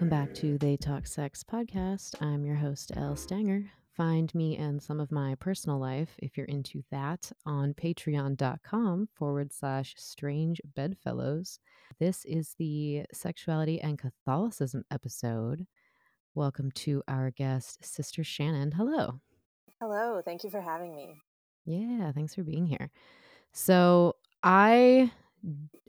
Welcome back to They Talk Sex podcast. I'm your host, Elle Stanger. Find me and some of my personal life, if you're into that, on patreon.com forward slash strange bedfellows. This is the sexuality and Catholicism episode. Welcome to our guest, Sister Shannon. Hello. Hello. Thank you for having me. Yeah, thanks for being here. So, I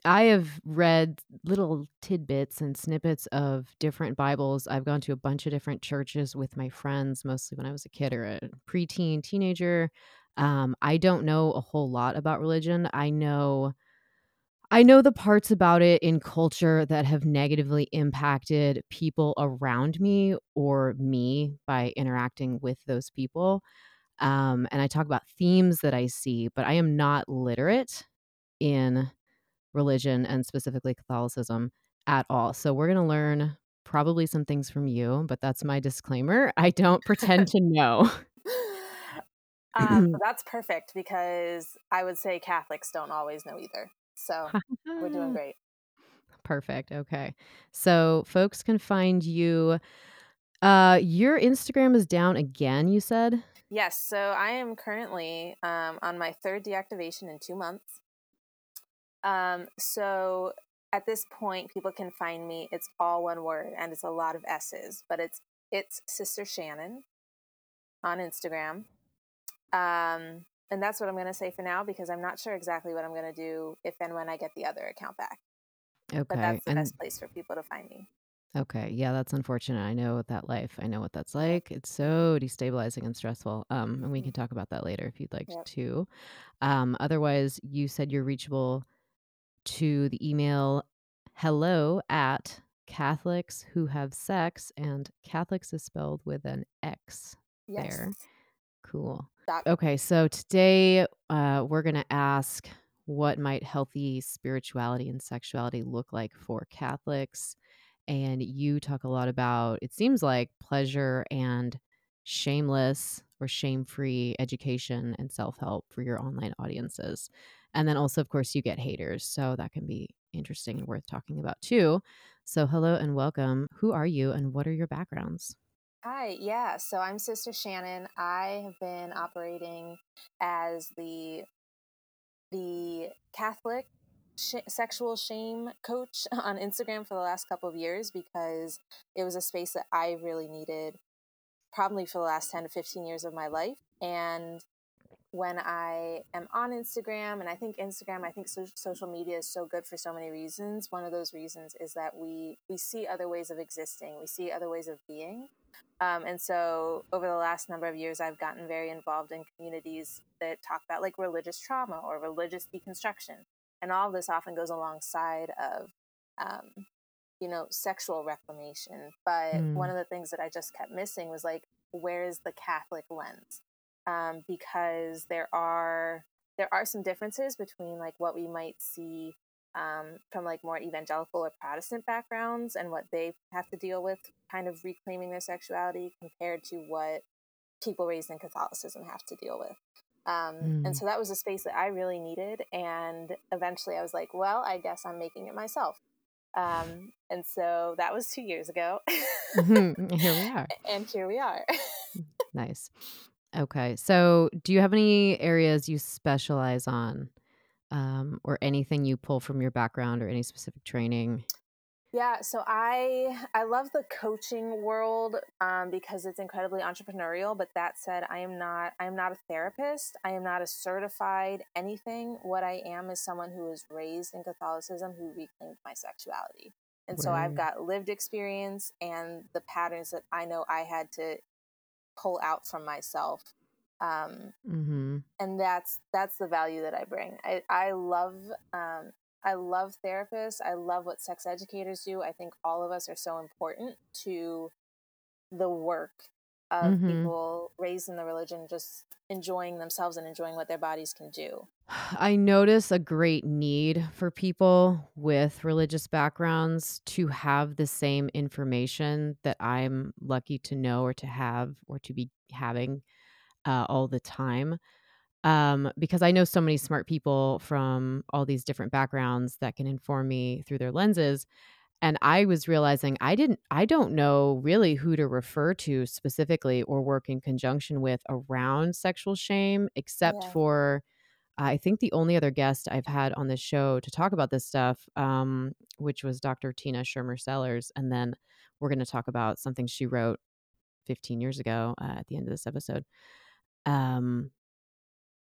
I have read little tidbits and snippets of different Bibles. I've gone to a bunch of different churches with my friends, mostly when I was a kid or a preteen, teenager. Um, I don't know a whole lot about religion. I know I know the parts about it in culture that have negatively impacted people around me or me by interacting with those people. Um, and I talk about themes that I see, but I am not literate in religion and specifically Catholicism at all. So we're going to learn probably some things from you, but that's my disclaimer. I don't pretend to know. um, that's perfect because I would say Catholics don't always know either. So we're doing great. Perfect. Okay. So folks can find you. Uh, your Instagram is down again, you said? Yes. So I am currently um, on my third deactivation in two months. Um, so at this point, people can find me. It's all one word and it's a lot of S's, but it's it's Sister Shannon on Instagram. Um, and that's what I'm going to say for now because I'm not sure exactly what I'm going to do if and when I get the other account back. Okay. But that's the and, best place for people to find me. Okay. Yeah, that's unfortunate. I know what that life. I know what that's like. It's so destabilizing and stressful. Um, and we can mm-hmm. talk about that later if you'd like yep. to. Um, otherwise, you said you're reachable to the email hello at Catholics who have sex, and Catholics is spelled with an X yes. there. Cool. Okay, so today uh, we're going to ask what might healthy spirituality and sexuality look like for Catholics. And you talk a lot about, it seems like, pleasure and shameless or shame free education and self help for your online audiences. And then also, of course, you get haters. So that can be interesting and worth talking about too. So, hello and welcome. Who are you and what are your backgrounds? Hi, yeah. So I'm Sister Shannon. I have been operating as the the Catholic sh- sexual shame coach on Instagram for the last couple of years because it was a space that I really needed probably for the last 10 to 15 years of my life and when I am on Instagram, and I think Instagram, I think so- social media is so good for so many reasons. One of those reasons is that we we see other ways of existing, we see other ways of being, um, and so over the last number of years, I've gotten very involved in communities that talk about like religious trauma or religious deconstruction, and all of this often goes alongside of. Um, you know, sexual reclamation. But mm. one of the things that I just kept missing was like, where is the Catholic lens? Um, because there are there are some differences between like what we might see um, from like more evangelical or Protestant backgrounds and what they have to deal with, kind of reclaiming their sexuality compared to what people raised in Catholicism have to deal with. Um, mm. And so that was a space that I really needed. And eventually I was like, well, I guess I'm making it myself. Um, and so that was two years ago. mm-hmm. Here we are. And here we are. nice. Okay. So, do you have any areas you specialize on um, or anything you pull from your background or any specific training? Yeah, so I I love the coaching world um, because it's incredibly entrepreneurial. But that said, I am not I am not a therapist. I am not a certified anything. What I am is someone who was raised in Catholicism who reclaimed my sexuality, and right. so I've got lived experience and the patterns that I know I had to pull out from myself um, mm-hmm. and that's that's the value that i bring. I, I love um, i love therapists. I love what sex educators do. I think all of us are so important to the work of mm-hmm. people raised in the religion just enjoying themselves and enjoying what their bodies can do. I notice a great need for people with religious backgrounds to have the same information that I'm lucky to know or to have or to be having uh, all the time. Um, because I know so many smart people from all these different backgrounds that can inform me through their lenses. And I was realizing I didn't I don't know really who to refer to specifically or work in conjunction with around sexual shame except Yeah. for I think the only other guest I've had on this show to talk about this stuff, um, which was Dr. Tina Schermer Sellers. And then we're going to talk about something she wrote 15 years ago uh, at the end of this episode. Um,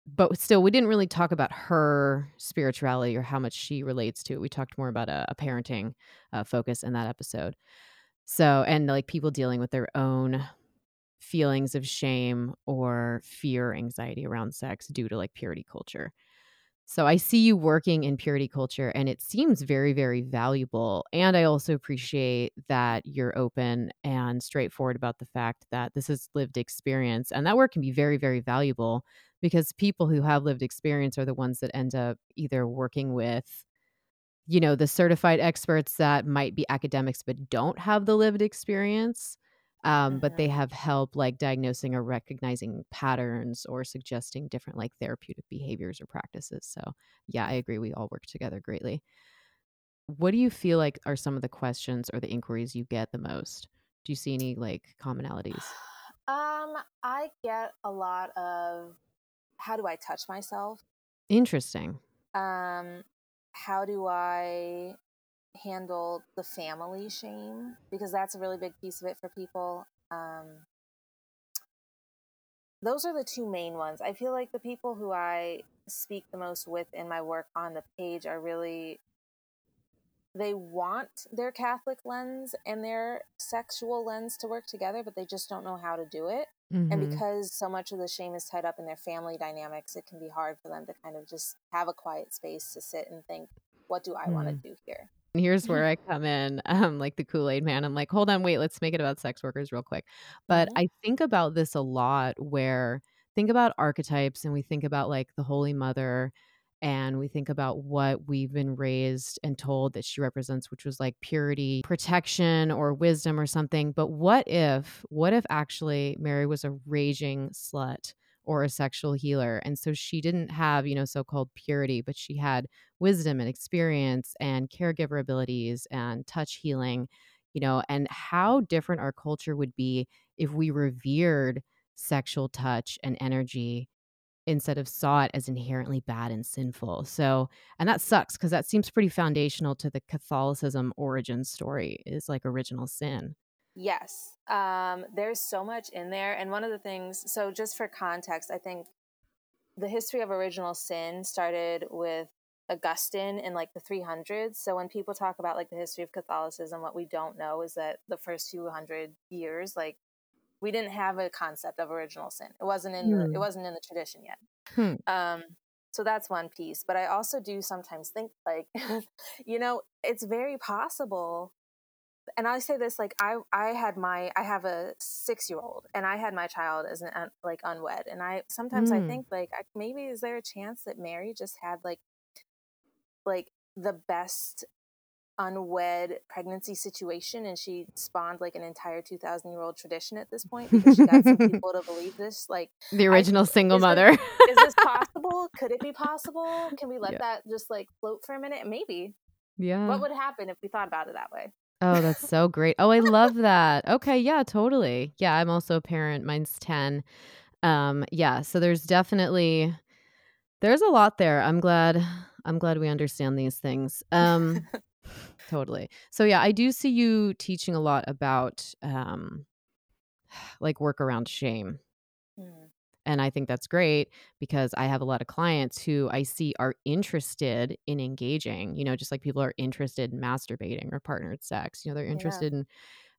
but still, we didn't really talk about her spirituality or how much she relates to it. We talked more about a, a parenting uh, focus in that episode. So, and like people dealing with their own feelings of shame or fear, anxiety around sex due to like purity culture. So I see you working in purity culture and it seems very, very valuable. And I also appreciate that you're open and straightforward about the fact that this is lived experience. And that work can be very, very valuable because people who have lived experience are the ones that end up either working with you know the certified experts that might be academics but don't have the lived experience um, mm-hmm. but they mm-hmm. have help like diagnosing or recognizing patterns or suggesting different like therapeutic behaviors or practices so yeah i agree we all work together greatly what do you feel like are some of the questions or the inquiries you get the most do you see any like commonalities um i get a lot of how do i touch myself interesting um how do i handle the family shame because that's a really big piece of it for people. Um, those are the two main ones. I feel like the people who I speak the most with in my work on the page are really they want their Catholic lens and their sexual lens to work together, but they just don't know how to do it. Mm-hmm. And because so much of the shame is tied up in their family dynamics, it can be hard for them to kind of just have a quiet space to sit and think, what do I mm-hmm. want to do here? Here's where I come in, um, like the Kool Aid man. I'm like, hold on, wait, let's make it about sex workers real quick. But mm-hmm. I think about this a lot where think about archetypes and we think about like the Holy Mother and we think about what we've been raised and told that she represents, which was like purity, protection, or wisdom or something. But what if, what if actually Mary was a raging slut? Or a sexual healer. And so she didn't have, you know, so called purity, but she had wisdom and experience and caregiver abilities and touch healing, you know, and how different our culture would be if we revered sexual touch and energy instead of saw it as inherently bad and sinful. So, and that sucks because that seems pretty foundational to the Catholicism origin story is like original sin. Yes. Um, there's so much in there. And one of the things, so just for context, I think the history of original sin started with Augustine in like the 300s. So when people talk about like the history of Catholicism, what we don't know is that the first few hundred years, like we didn't have a concept of original sin. It wasn't in the, it hmm. wasn't in the tradition yet. Hmm. Um, so that's one piece. But I also do sometimes think like, you know, it's very possible and I say this like I I had my I have a six year old and I had my child as an like unwed and I sometimes mm. I think like I, maybe is there a chance that Mary just had like like the best unwed pregnancy situation and she spawned like an entire 2000 year old tradition at this point because she got some people to believe this? Like the original I, single is mother. is this possible? Could it be possible? Can we let yeah. that just like float for a minute? Maybe. Yeah. what would happen if we thought about it that way Oh, that's so great. Oh, I love that. Okay, yeah, totally. Yeah, I'm also a parent. Mine's 10. Um, yeah, so there's definitely there's a lot there. I'm glad I'm glad we understand these things. Um totally. So yeah, I do see you teaching a lot about um like work around shame. And I think that's great because I have a lot of clients who I see are interested in engaging, you know, just like people are interested in masturbating or partnered sex. You know, they're interested yeah. in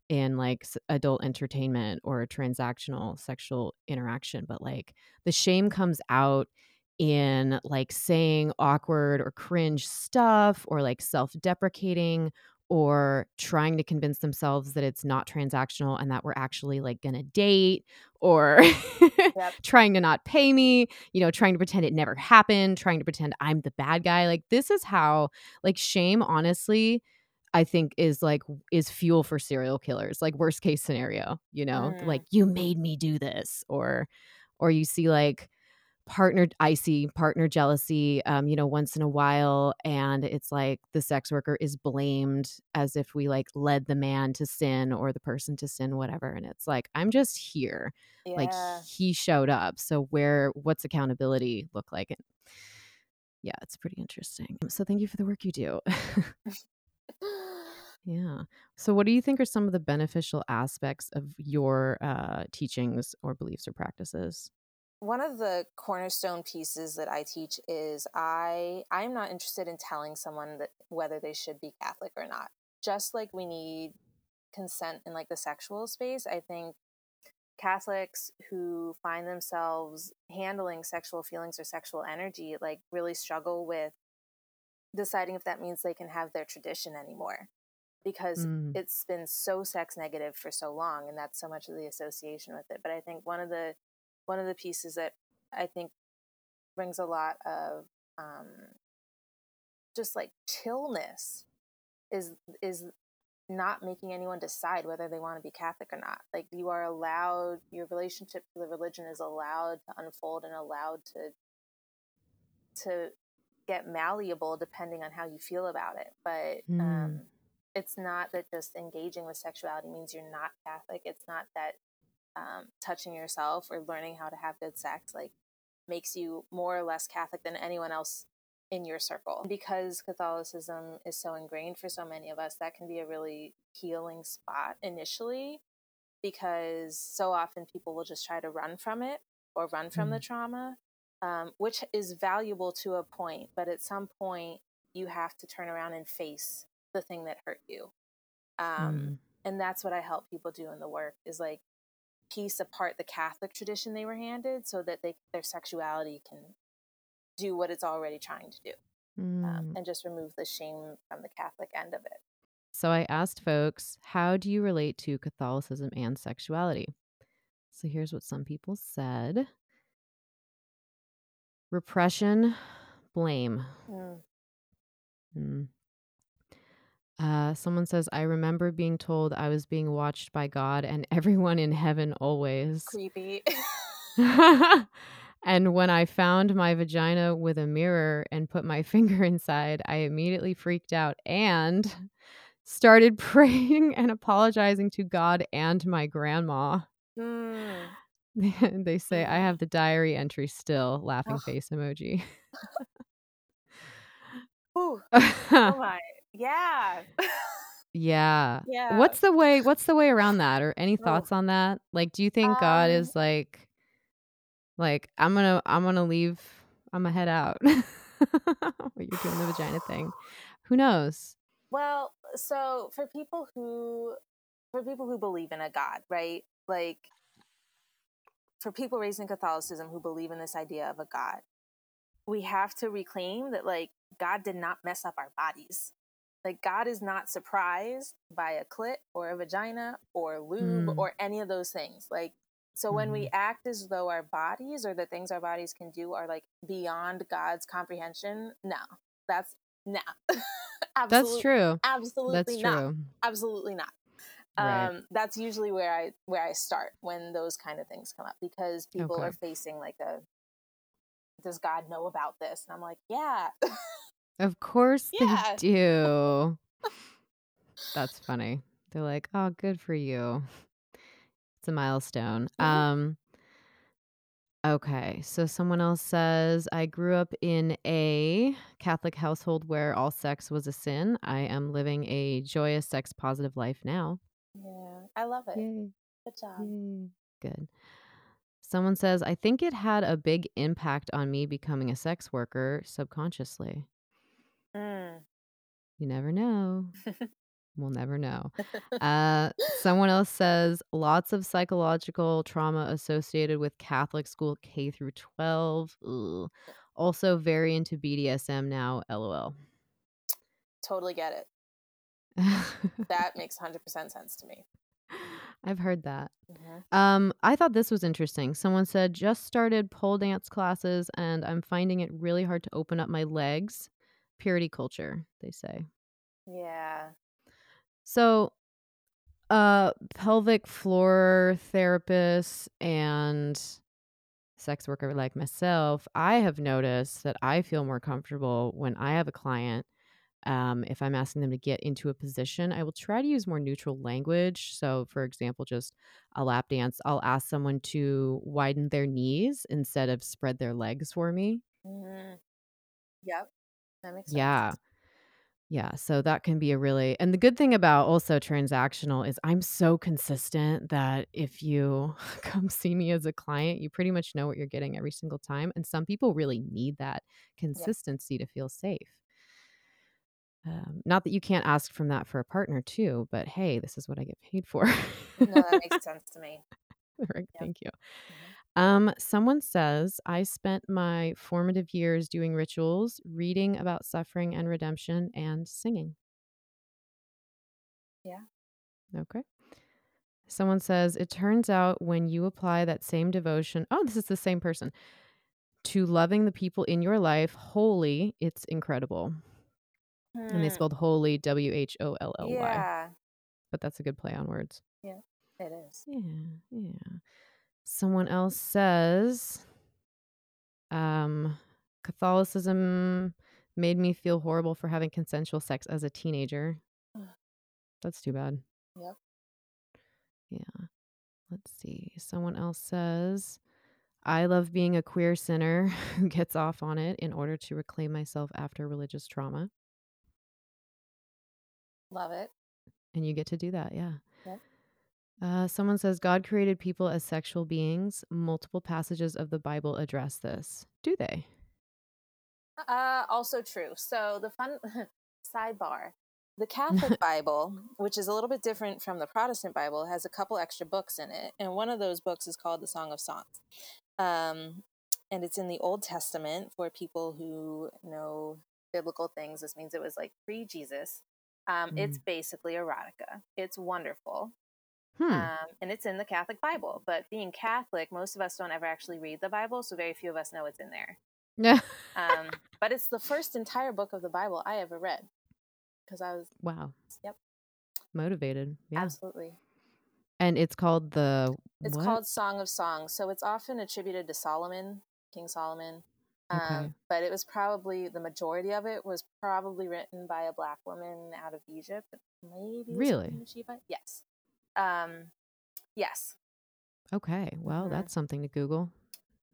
in like adult entertainment or transactional sexual interaction, but like the shame comes out in like saying awkward or cringe stuff or like self-deprecating or trying to convince themselves that it's not transactional and that we're actually like gonna date or yep. trying to not pay me you know trying to pretend it never happened trying to pretend i'm the bad guy like this is how like shame honestly i think is like is fuel for serial killers like worst case scenario you know mm. like you made me do this or or you see like partner icy partner jealousy um you know once in a while and it's like the sex worker is blamed as if we like led the man to sin or the person to sin whatever and it's like i'm just here. Yeah. like he showed up so where what's accountability look like? And yeah it's pretty interesting. So thank you for the work you do. Yeah. So what do you think are some of the beneficial aspects of your uh teachings or beliefs or practices one of the cornerstone pieces that I teach is I I'm not interested in telling someone that whether they should be Catholic or not. Just like we need consent in like the sexual space, I think Catholics who find themselves handling sexual feelings or sexual energy like really struggle with deciding if that means they can have their tradition anymore because mm. it's been so sex negative for so long and that's so much of the association with it but i think one of the one of the pieces that I think brings a lot of um, just like chillness is is not making anyone decide whether they want to be Catholic or not. Like you are allowed, your relationship to the religion is allowed to unfold and allowed to to get malleable depending on how you feel about it. But mm. um, it's not that just engaging with sexuality means you're not Catholic. It's not that um, touching yourself or learning how to have good sex like makes you more or less Catholic than anyone else in your circle. Because Catholicism is so ingrained for so many of us, that can be a really healing spot initially because so often people will just try to run from it or run from mm. the trauma, um, which is valuable to a point. But at some point, you have to turn around and face the thing that hurt you. Um, mm. And that's what I help people do in the work is like piece apart the Catholic tradition they were handed so that they their sexuality can do what it's already trying to do um, mm. um, and just remove the shame from the Catholic end of it. So I asked folks, how do you relate to Catholicism and sexuality? So here's what some people said repression, blame. Mm. Mm. Uh, someone says, I remember being told I was being watched by God and everyone in heaven always. Creepy. and when I found my vagina with a mirror and put my finger inside, I immediately freaked out and started praying and apologizing to God and my grandma. Mm. they say, I have the diary entry still, laughing oh. face emoji. oh my yeah. yeah. Yeah. What's the way what's the way around that or any thoughts oh. on that? Like do you think um, God is like like I'm going to I'm going to leave I'm going to head out. you're doing the vagina thing. Who knows? Well, so for people who for people who believe in a god, right? Like for people raised in Catholicism who believe in this idea of a god, we have to reclaim that like God did not mess up our bodies. Like God is not surprised by a clit or a vagina or lube mm. or any of those things. Like so when we mm-hmm. act as though our bodies or the things our bodies can do are like beyond God's comprehension, no. That's no. that's true. Absolutely that's not. True. Absolutely not. Right. Um, that's usually where I where I start when those kind of things come up because people okay. are facing like a does God know about this? And I'm like, yeah. Of course yeah. they do. That's funny. They're like, "Oh, good for you." It's a milestone. Mm-hmm. Um Okay, so someone else says, I grew up in a Catholic household where all sex was a sin. I am living a joyous, sex positive life now. Yeah, I love it. Yay. Good job. Yay. Good. Someone says, I think it had a big impact on me becoming a sex worker subconsciously. Mm. You never know. we'll never know. Uh, someone else says lots of psychological trauma associated with Catholic school K through 12. Ugh. Also, very into BDSM now. LOL. Totally get it. that makes 100% sense to me. I've heard that. Mm-hmm. Um, I thought this was interesting. Someone said, just started pole dance classes and I'm finding it really hard to open up my legs purity culture, they say. Yeah. So, uh, pelvic floor therapists and sex worker like myself, I have noticed that I feel more comfortable when I have a client. Um, if I'm asking them to get into a position, I will try to use more neutral language. So, for example, just a lap dance, I'll ask someone to widen their knees instead of spread their legs for me. Mm. Yep. That makes sense. Yeah. Yeah, so that can be a really and the good thing about also transactional is I'm so consistent that if you come see me as a client, you pretty much know what you're getting every single time. And some people really need that consistency to feel safe. Um, not that you can't ask from that for a partner too, but hey, this is what I get paid for. No, that makes sense to me. right, Yep. thank you. Mhm. Um, someone says, I spent my formative years doing rituals, reading about suffering and redemption, and singing. Yeah. Okay. Someone says, it turns out when you apply that same devotion, oh, this is the same person, to loving the people in your life wholly, it's incredible. And they Hmm. spelled holy, W H O L L Y. Yeah. But that's a good play on words. Yeah, it is. Yeah, yeah. Someone else says, um, Catholicism made me feel horrible for having consensual sex as a teenager. That's too bad. Yep. Yeah. Let's see. Someone else says, I love being a queer sinner who gets off on it in order to reclaim myself after religious trauma. Love it. And you get to do that. Yeah. Uh, someone says, God created people as sexual beings. Multiple passages of the Bible address this. Do they? Uh, also true. So the fun sidebar, the Catholic Bible, which is a little bit different from the Protestant Bible, has a couple extra books in it, and one of those books is called the Song of Songs, um, and it's in the Old Testament for people who know biblical things. This means it was like pre-Jesus. Um, It's basically erotica. It's wonderful. Hmm. Um, and it's in the Catholic Bible. But being Catholic, most of us don't ever actually read the Bible, so very few of us know it's in there. Yeah. Um, but it's the first entire book of the Bible I ever read because I was wow. Yep. Motivated. Yeah. absolutely. And it's called the. It's what? called Song of Songs, so it's often attributed to Solomon, King Solomon. Um, Okay. But it was probably the majority of it was probably written by a black woman out of Egypt. Maybe Really? Yes. Um, yes. Okay. Well, Mhm. that's something to Google.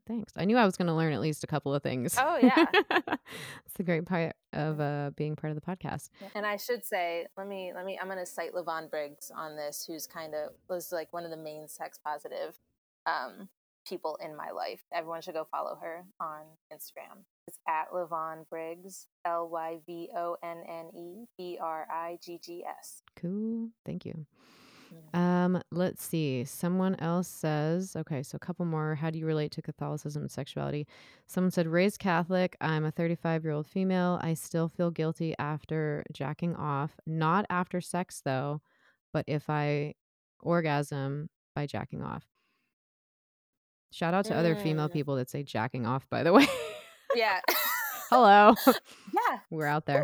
Thanks. I knew I was going to learn at least a couple of things. Oh, yeah. It's the great part of uh, being part of the podcast. And I should say, let me let me I'm gonna cite Lyvonne Briggs on this, who's kind of was like one of the main sex positive um, people in my life. Everyone should go follow her on Instagram. It's at Lyvonne Briggs, L Y V O N N E B R I G G S. Cool. Thank you. Um, let's see. Someone else says, okay, so a couple more. How do you relate to Catholicism and sexuality? Someone said, raised Catholic. I'm a 35 year old female. I still feel guilty after jacking off. Not after sex, though, but if I orgasm by jacking off. Shout out to other female Mm. people that say jacking off, by the way. Yeah, Hello. yeah. We're out there.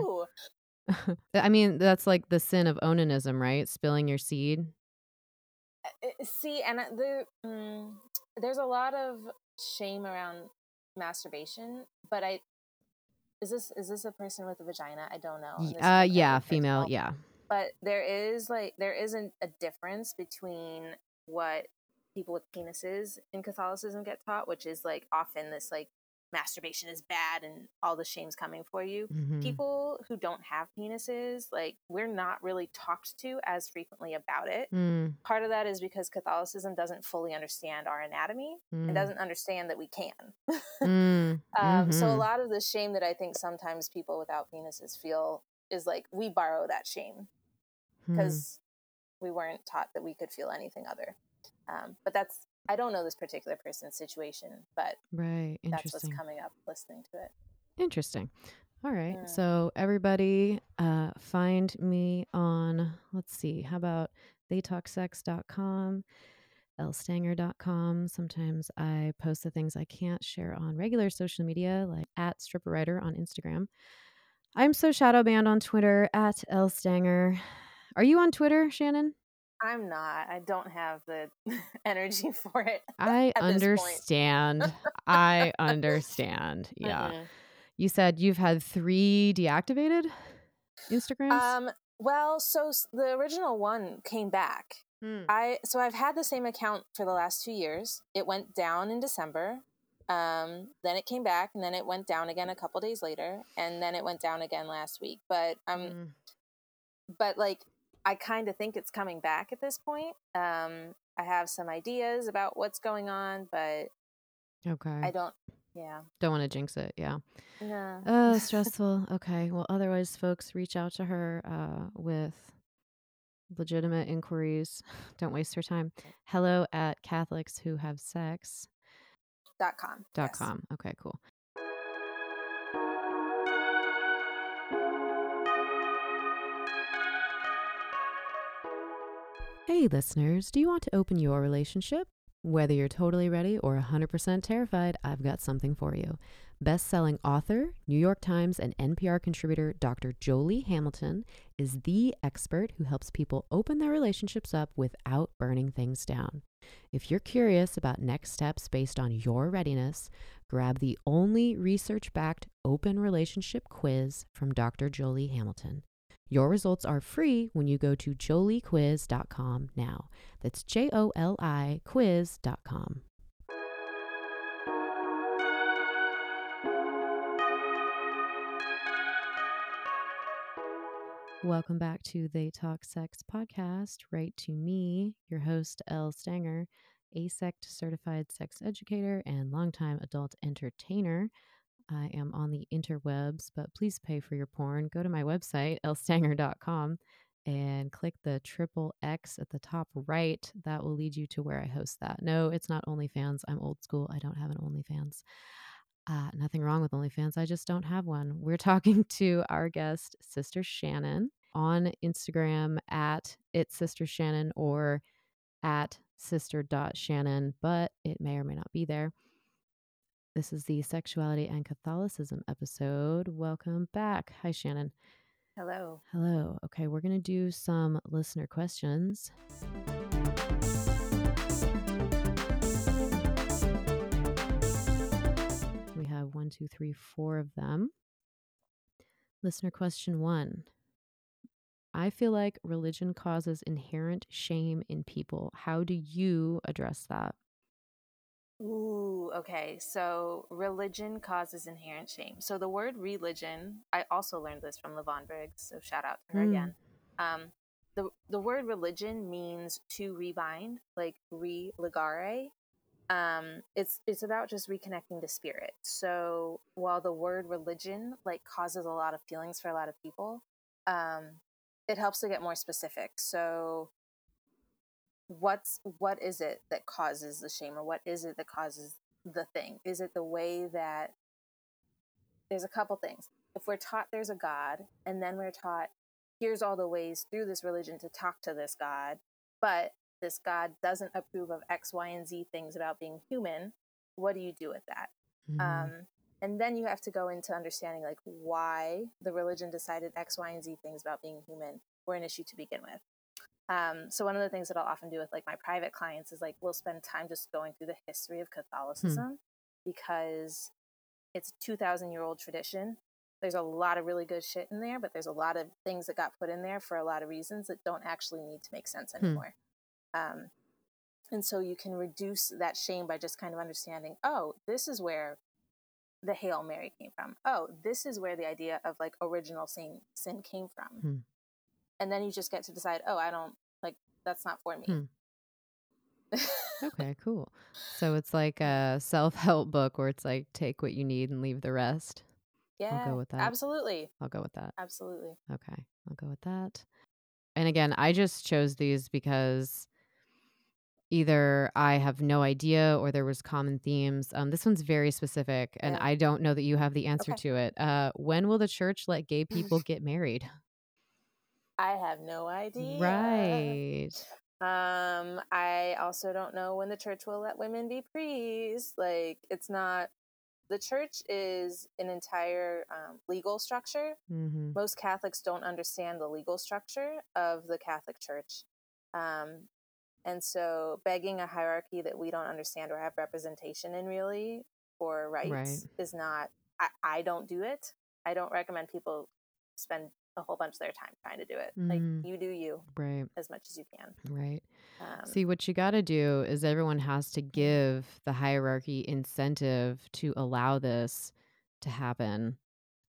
I mean, that's like the sin of onanism, right? Spilling your seed. Uh, See, and uh, there, mm, there's a lot of shame around masturbation, but I is this is this a person with a vagina? I don't know. this Uh, yeah, female. personal. Yeah. but there is like there isn't a difference between what people with penises in Catholicism get taught, which is like often this like masturbation is bad and all the shame's coming for you. Mhm. People who don't have penises, like we're not really talked to as frequently about it. Mm, Part of that is because Catholicism doesn't fully understand our anatomy mm, and doesn't understand that we can. mm, Um, So a mhm. lot of the shame that I think sometimes people without penises feel is like we borrow that shame Hmm. because we weren't taught that we could feel anything other. Um, but that's I don't know this particular person's situation, but Right. that's what's coming up listening to it. Interesting. All right. Yeah. So everybody uh find me on let's see, how about theytalksex.com, ellestanger.com. Sometimes I post the things I can't share on regular social media, like at stripper writer on Instagram. I'm so shadow banned on Twitter at ellestanger. Are you on Twitter, Shannon? I'm not. I don't have the energy for it. I understand. I understand. Yeah. Mm-hmm. You said you've had three deactivated Instagrams? Um, well, so the original one came back. Hmm. I so I've had the same account for the last two years. It went down in December. Um, then it came back, and then it went down again a couple days later, and then it went down again last week. But um, mm. but like I kind of think it's coming back at this point. Um, I have some ideas about what's going on, but okay, I don't. Yeah, don't want to jinx it. Yeah. No. Oh, stressful. okay. Well, otherwise, folks, reach out to her uh, with legitimate inquiries. Don't waste her time. Hello at Catholics who have sex. Dot com. Dot yes. com. Okay, cool. Hey, listeners, do you want to open your relationship? Whether you're totally ready or 100% terrified, I've got something for you. Best selling author, New York Times, and NPR contributor Dr. Jolie Hamilton is the expert who helps people open their relationships up without burning things down. If you're curious about next steps based on your readiness, grab the only research backed open relationship quiz from Dr. Jolie Hamilton. Your results are free when you go to joliequiz.com now. That's J O L I quiz.com. Welcome back to They Talk Sex podcast. Right to me, your host, Elle Stanger, AASECT certified sex educator and longtime adult entertainer. I am on the interwebs, but please pay for your porn. Go to my website, ellestanger.com, and click the triple X at the top right. That will lead you to where I host that. No, it's not OnlyFans. I'm old school. I don't have an OnlyFans. Uh, nothing wrong with OnlyFans. I just don't have one. We're talking to our guest, Sister Shannon, on Instagram at it's Sister Shannon or at sister.shannon, but it may or may not be there. This is the Sexuality and Catholicism episode. Welcome back. Hi, Shannon. Hello. Hello. Okay, we're going to do some listener questions. We have one, two, three, four of them. Listener question one I feel like religion causes inherent shame in people. How do you address that? Ooh, okay. So religion causes inherent shame. So the word religion, I also learned this from Lyvonne Briggs. So shout out to her mm. again. Um, the the word religion means to rebind, like re-ligare. Um, it's it's about just reconnecting to spirit. So while the word religion like causes a lot of feelings for a lot of people, um, it helps to get more specific. So what's what is it that causes the shame or what is it that causes the thing? Is it the way that there's a couple things. If we're taught there's a god and then we're taught here's all the ways through this religion to talk to this god but this god doesn't approve of x y and z things about being human what do you do with that? Mm-hmm. um, and then you have to go into understanding like why the religion decided x y and z things about being human were an issue to begin with um, so one of the things that I'll often do with like my private clients is like we'll spend time just going through the history of hmm. Catholicism hmm. because it's a 2000 year old tradition. There's a lot of really good shit in there, but there's a lot of things that got put in there for a lot of reasons that don't actually need to make sense hmm. anymore. Hmm. Um, and so you can reduce that shame by just kind of understanding, oh, this is where the Hail Mary came from. Oh, this is where the idea of like original sin, sin came from. And then you just get to decide oh i don't like that's not for me hmm. okay cool so it's like a self-help book where it's like take what you need and leave the rest yeah i'll go with that absolutely i'll go with that absolutely okay i'll go with that and again i just chose these because either I have no idea or there was common themes. Um, this one's very specific, and yeah. I don't know that you have the answer okay. to it. Uh, when will the church let gay people get married? I have no idea. Right. Um, I also don't know when the church will let women be priests. Like, it's not. The church is an entire um, legal structure. Mm-hmm. Most Catholics don't understand the legal structure of the Catholic Church. Um, and so begging a hierarchy that we don't understand or have representation in really for rights right. is not, I, I don't do it. I don't recommend people spend a whole bunch of their time trying to do it. Mm. Like you do you, right, as much as you can. Right. Um, See, what you got to do is everyone has to give the hierarchy incentive to allow this to happen.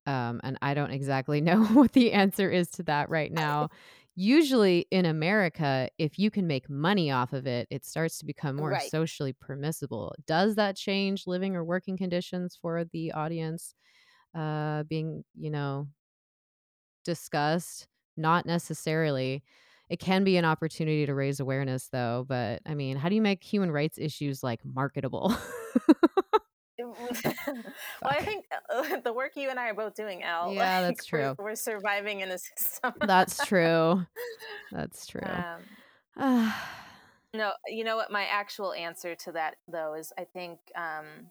Um, and I don't exactly know what the answer is to that right now. Usually in America, if you can make money off of it, it starts to become more right. socially permissible. Does that change living or working conditions for the audience? Uh, being, you know, discussed? Not necessarily. It can be an opportunity to raise awareness, though. But I mean, how do you make human rights issues like marketable? well, I think uh, the work you and I are both doing, Elle. Yeah, like, that's true. We're, we're, surviving in a system. that's true. That's true. Um, no, you know what? My actual answer to that, though, is I think um,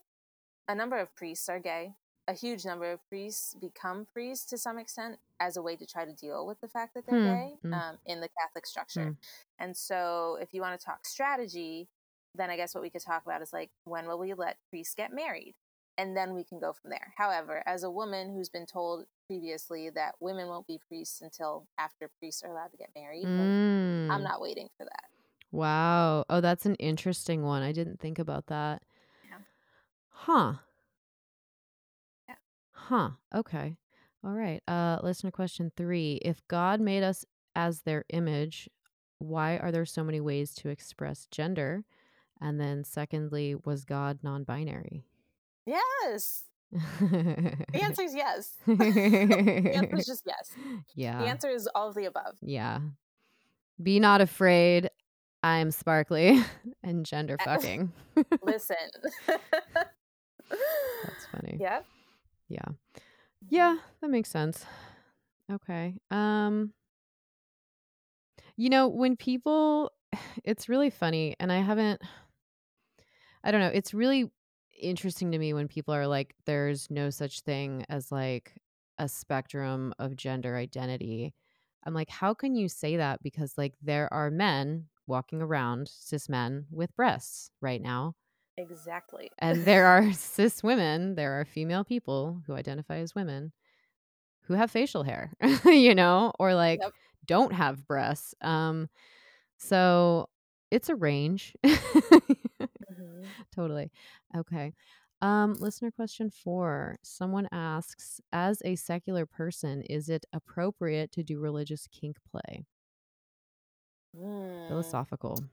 a number of priests are gay. A huge number of priests become priests to some extent as a way to try to deal with the fact that they're hmm. gay hmm. um, in the Catholic structure. Hmm. And so, if you want to talk strategy, then I guess what we could talk about is like, when will we let priests get married? And then we can go from there. However, as a woman who's been told previously that women won't be priests until after priests are allowed to get married, mm. I'm not waiting for that. Wow. Oh, that's an interesting one. I didn't think about that. Yeah. Huh. Huh. Okay. All right. Uh listener question 3. If God made us as their image, why are there so many ways to express gender? And then secondly, was God non-binary? Yes. the answer is yes. the answer is just yes. Yeah. The answer is all of the above. Yeah. Be not afraid. I'm sparkly and gender fucking. Listen. That's funny. Yeah. Yeah. Yeah, that makes sense. Okay. Um you know, when people it's really funny and I haven't I don't know. It's really interesting to me when people are like, there's no such thing as like a spectrum of gender identity. I'm like, how can you say that? Because like there are men walking around, cis men with breasts right now. Exactly. And there are cis women, there are female people who identify as women who have facial hair, you know, or like yep. don't have breasts. Um so it's a range. mm-hmm. Totally. Okay. Um, listener question four. Someone asks, as a secular person, is it appropriate to do religious kink play? Mm. Philosophical.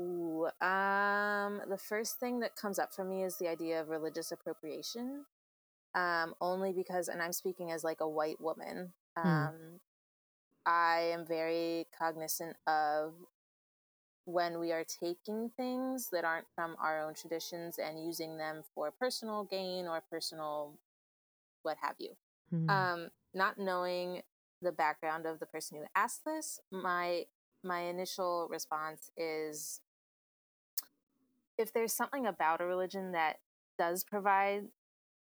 Ooh, um, the first thing that comes up for me is the idea of religious appropriation. Um, only because, and I'm speaking as like a white woman. Hmm. Um, mm. I am very cognizant of when we are taking things that aren't from our own traditions and using them for personal gain or personal what have you. Mm-hmm. Um, not knowing the background of the person who asked this, my my initial response is if there's something about a religion that does provide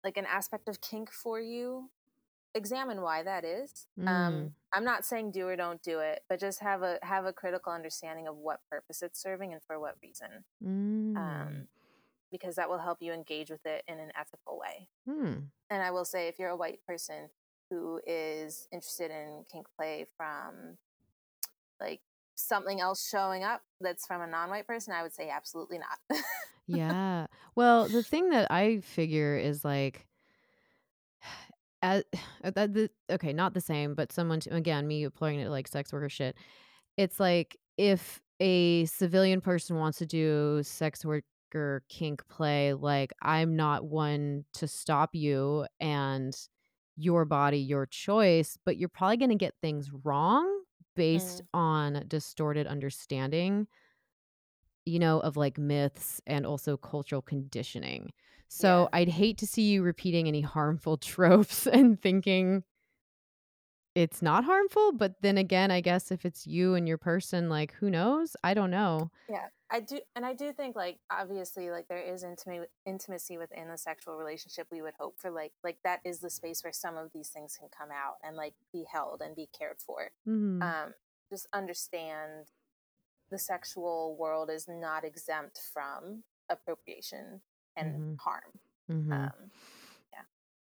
like an aspect of kink for you examine why that is. Um, mm. Um, I'm not saying do or don't do it, but just have a have a critical understanding of what purpose it's serving and for what reason. Mm. Um, because that will help you engage with it in an ethical way. Mm. And I will say, if you're a white person who is interested in kink play from like something else showing up that's from a non-white person, I would say absolutely not. yeah. Well, the thing that I figure is like as uh, okay, not the same, but someone to, again, me applying it like sex worker shit. It's like if a civilian person wants to do sex worker kink play, like I'm not one to stop you and your body, your choice, but you're probably going to get things wrong based mm. on distorted understanding you know of like myths and also cultural conditioning so yeah. I'd hate to see you repeating any harmful tropes and thinking it's not harmful. But then again, I guess if it's you and your person, like who knows? I don't know. Yeah. I do, and I do think, like, obviously, like there is intimate intimacy within a sexual relationship. We would hope for, like, like that is the space where some of these things can come out and like be held and be cared for. Mm-hmm. Um, just understand the sexual world is not exempt from appropriation and Mhm. harm. Mhm. Um,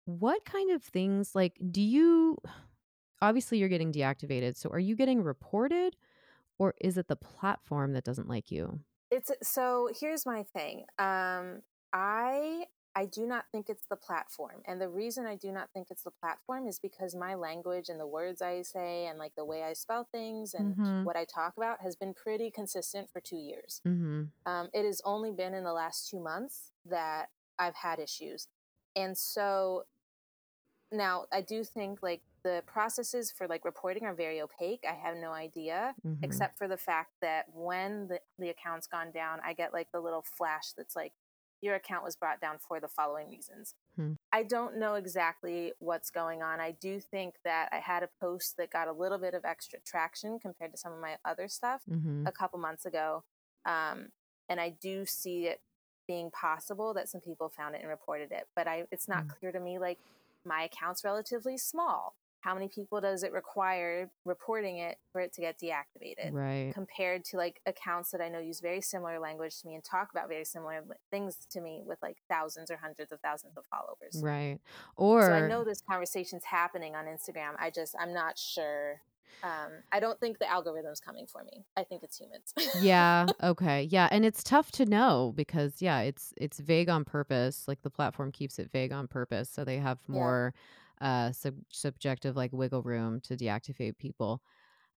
What kind of things like do you obviously you're getting deactivated. So are you getting reported or is it the platform that doesn't like you? It's so here's my thing. Um, I I do not think it's the platform, and the reason I do not think it's the platform is because my language and the words I say and like the way I spell things and Mhm. what I talk about has been pretty consistent for two years. Mm-hmm. Um, it has only been in the last two months that I've had issues. And so now I do think like the processes for like reporting are very opaque. I have no idea, Mhm. except for the fact that when the, the account's gone down, I get like the little flash that's like, your account was brought down for the following reasons. Hmm. I don't know exactly what's going on. I do think that I had a post that got a little bit of extra traction compared to some of my other stuff mm-hmm. a couple months ago. Um, and I do see it being possible that some people found it and reported it. But I, it's not Mm. clear to me, like, my account's relatively small. How many people does it require reporting it for it to get deactivated? Right. Compared to like accounts that I know use very similar language to me and talk about very similar things to me with like thousands or hundreds of thousands of followers. Right. Or So I know this conversation's happening on Instagram. I just I'm not sure. Um, I don't think the algorithm's coming for me. I think it's humans. yeah okay yeah and it's tough to know because yeah it's it's vague on purpose like the platform keeps it vague on purpose so they have Yeah. Uh sub- subjective like wiggle room to deactivate people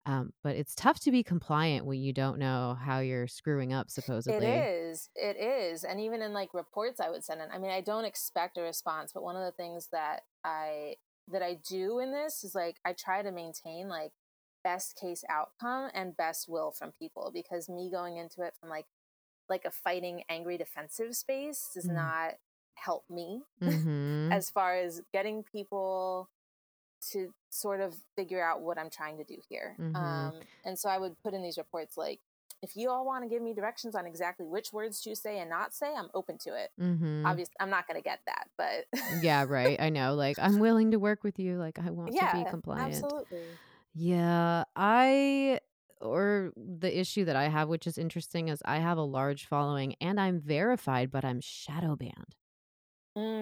um but it's tough to be compliant when you don't know how you're screwing up It supposedly is. It is. And even in like reports I would send in. I mean, I don't expect a response, but one of the things that I that I do in this is like I try to maintain like best case outcome and best will from people because me going into it from like like a fighting angry defensive space does Mm. not help me mm-hmm. as far as getting people to sort of figure out what I'm trying to do here. Mhm. Um, and so I would put in these reports like, if you all want to give me directions on exactly which words to say and not say, I'm open to it. mm-hmm. Obviously, I'm not going to get that, but yeah right i know like i'm willing to work with you like i want to be compliant absolutely. Yeah, I or the issue that I have, which is interesting, is I have a large following and I'm verified, but I'm shadow banned.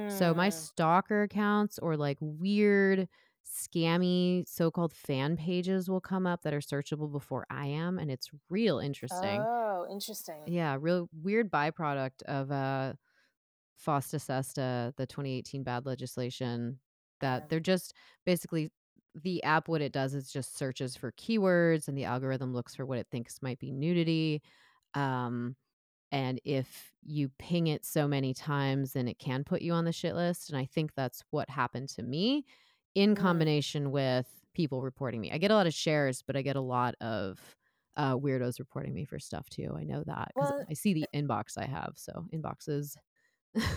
So my Mm, stalker accounts or like weird, scammy so-called fan pages will come up that are searchable before I am, and it's real interesting. oh, interesting. Yeah, real weird byproduct of uh FOSTA SESTA, the 2018 bad legislation, that Yeah. they're just basically the app, what it does is just searches for keywords and the algorithm looks for what it thinks might be nudity. Um, and if you ping it so many times, then it can put you on the shit list. And I think that's what happened to me in Mm. combination with people reporting me. I get a lot of shares, but I get a lot of uh, weirdos reporting me for stuff too. I know that because Well, I see the inbox I have. So inboxes.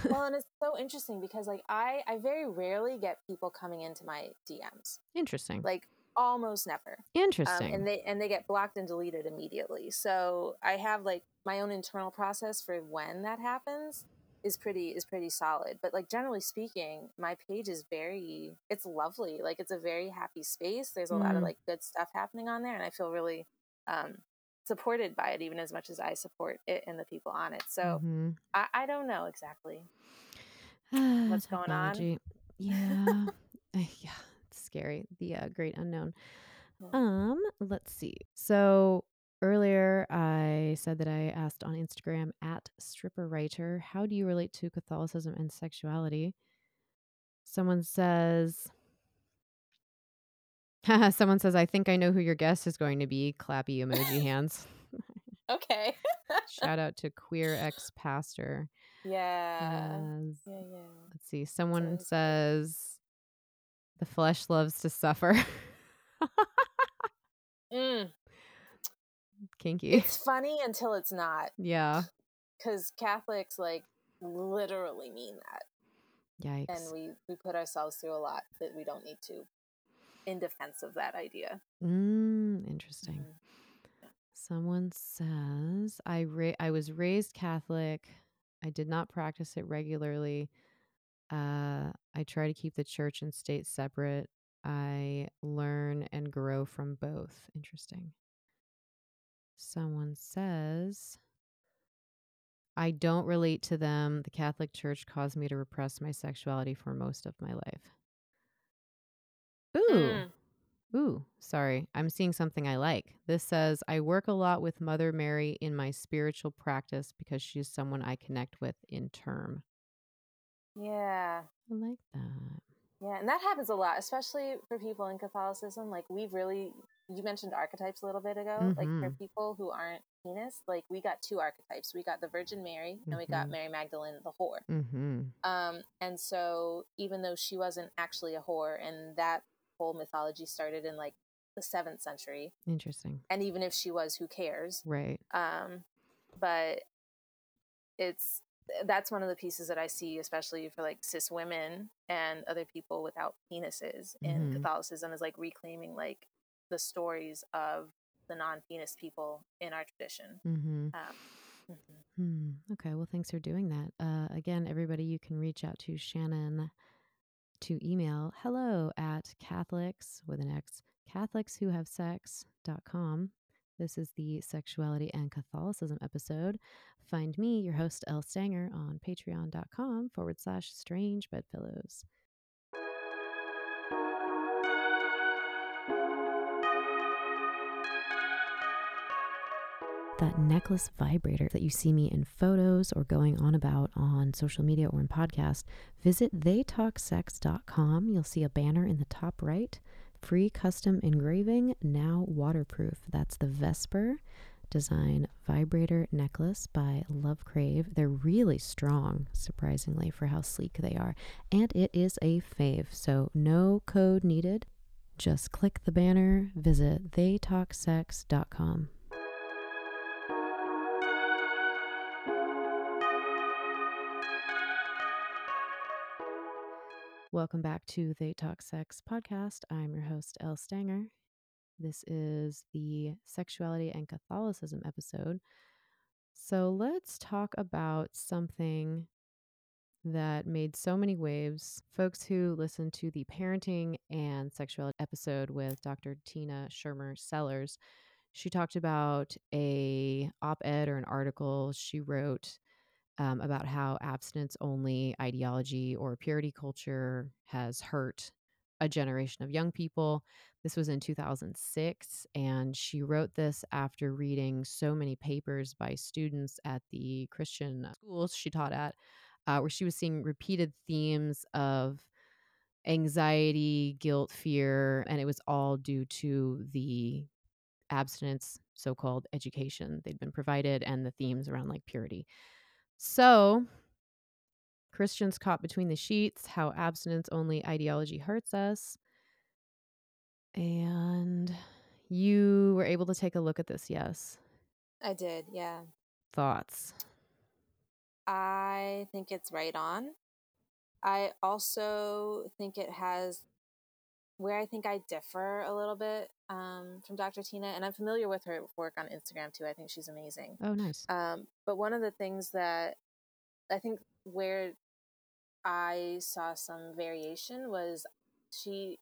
well, and it's so interesting because like I, I very rarely get people coming into my DMs, Interesting. like almost never. um, Interesting. and they and they get blocked and deleted immediately. So I have like my own internal process for when that happens is pretty is pretty solid. But like generally speaking, my page is very it's lovely. Like it's a very happy space. There's a lot of Mm. like good stuff happening on there, and I feel really um, supported by it, even as much as I support it and the people on it. So Mhm. I, I don't know exactly. What's going on? Yeah. Eh, yeah. Scary. The uh, great unknown. Um, let's see. So earlier I said that I asked on Instagram at stripper writer, how do you relate to Catholicism and sexuality? Someone says Someone says, I think I know who your guest is going to be. Clappy emoji hands. Okay. Shout out to queer ex pastor. yeah. As Yeah. Yeah. Let's see. Someone says the flesh loves to suffer. Mm, Kinky. it's funny until it's not. yeah. because Catholics like literally mean that, Yikes. and we we put ourselves through a lot that we don't need to, in defense of that idea. mm, interesting. Mhm. Someone says I ra- I was raised Catholic. I did not practice it regularly. Uh, I try to keep the church and state separate. I learn and grow from both. Interesting. Someone says, I don't relate to them. The Catholic Church caused me to repress my sexuality for most of my life. Ooh. Mm. Ooh, sorry. I'm seeing something I like. This says, I work a lot with Mother Mary in my spiritual practice because she's someone I connect with in term. Yeah. I like that. Yeah, and that happens a lot, especially for people in Catholicism. Like we've really you mentioned archetypes a little bit ago. Like for Mhm. people who aren't penis, like we got two archetypes. We got the Virgin Mary and we got Mhm. Mary Magdalene the whore. Mm-hmm. Um, and so even though she wasn't actually a whore, and that whole mythology started in like the seventh century, Interesting. and even if she was, who cares? Right. Um, but it's that's one of the pieces that I see, especially for like cis women and other people without penises in Mhm. Catholicism, is like reclaiming like the stories of the non-penis people in our tradition. Mhm. Um, mhm. Hmm. Okay. Well, thanks for doing that. Uh, again, everybody, you can reach out to Shannon to email hello at Catholics with an X, Catholics who have sex.com. This is the Sexuality and Catholicism episode. Find me, your host, Elle Stanger, on patreon.com forward slash strange bedfellows. that necklace vibrator that you see me in photos or going on about on social media or in podcast, visit theytalksex.com. You'll see a banner in the top right. Free custom engraving, now waterproof. That's the Vesper design vibrator necklace by Love Crave. They're really strong, surprisingly, for how sleek they are. And it is a fave, so no code needed. Just click the banner, visit theytalksex.com. Welcome back to They Talk Sex podcast. I'm your host, Elle Stanger. This is the Sexuality and Catholicism episode. So let's talk about something that made so many waves. Folks who listened to the parenting and sexuality episode with Dr. Tina Schermer Sellers, she talked about a op-ed or an article she wrote um, about how abstinence only ideology or purity culture has hurt a generation of young people. This was in 2006, and she wrote this after reading so many papers by students at the Christian schools she taught at, uh, where she was seeing repeated themes of anxiety, guilt, fear, and it was all due to the abstinence so called education they'd been provided and the themes around like purity. So, Christians caught between the sheets, how abstinence only ideology hurts us. And you were able to take a look at this, yes. I did, yeah. Thoughts? I think it's right on. I also think it has where I think I differ a little bit um, from Dr. Tina, and I'm familiar with her work on Instagram too. I think she's amazing. Oh, nice. Um, but one of the things that I think where I saw some variation was she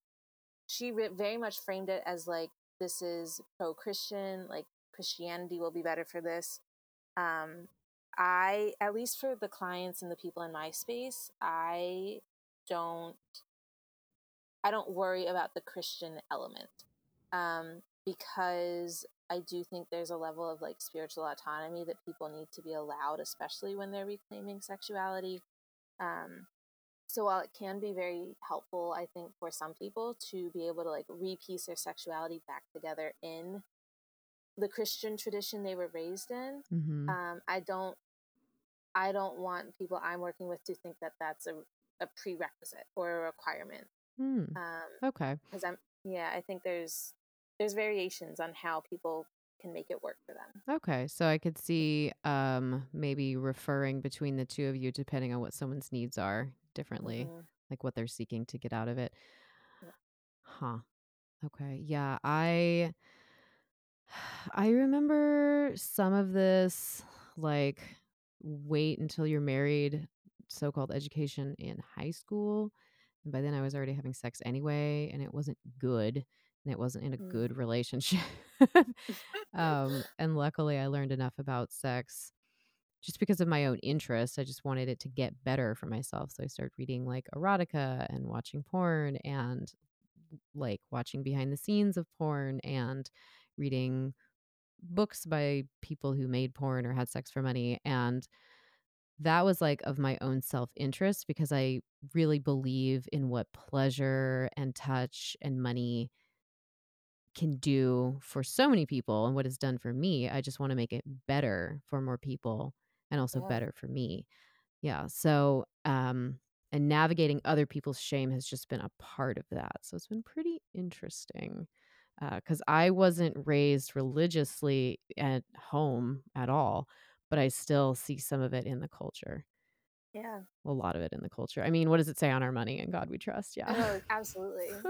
she very much framed it as like this is pro Christian, like Christianity will be better for this. Um, I at least for the clients and the people in my space, I don't I don't worry about the Christian element um, because I do think there's a level of like spiritual autonomy that people need to be allowed, especially when they're reclaiming sexuality. Um, so while it can be very helpful, I think for some people to be able to like repiece their sexuality back together in the Christian tradition they were raised in, Mm-hmm. um, I don't, I don't want people I'm working with to think that that's a, a prerequisite or a requirement. Hmm. Um, Okay. because I'm, yeah, I think there's there's variations on how people can make it work for them. Okay. So I could see um, maybe referring between the two of you depending on what someone's needs are differently, Mhm. like what they're seeking to get out of it. Yeah. Huh. Okay. Yeah. I I remember some of this like wait until you're married so-called education in high school. And by then I was already having sex anyway and it wasn't good. And it wasn't in a Mm. good relationship. um, and luckily, I learned enough about sex just because of my own interest. I just wanted it to get better for myself. So I started reading like erotica and watching porn and like watching behind the scenes of porn and reading books by people who made porn or had sex for money. And that was like of my own self interest because I really believe in what pleasure and touch and money can do for so many people and what it's done for me. I just want to make it better for more people and also Yeah. better for me. Yeah. So, um, and navigating other people's shame has just been a part of that. So it's been pretty interesting because I wasn't raised religiously at home at all, but I still see some of it in the culture. Yeah. A lot of it in the culture. I mean, what does it say on our money? And God we trust. Yeah. Oh, absolutely.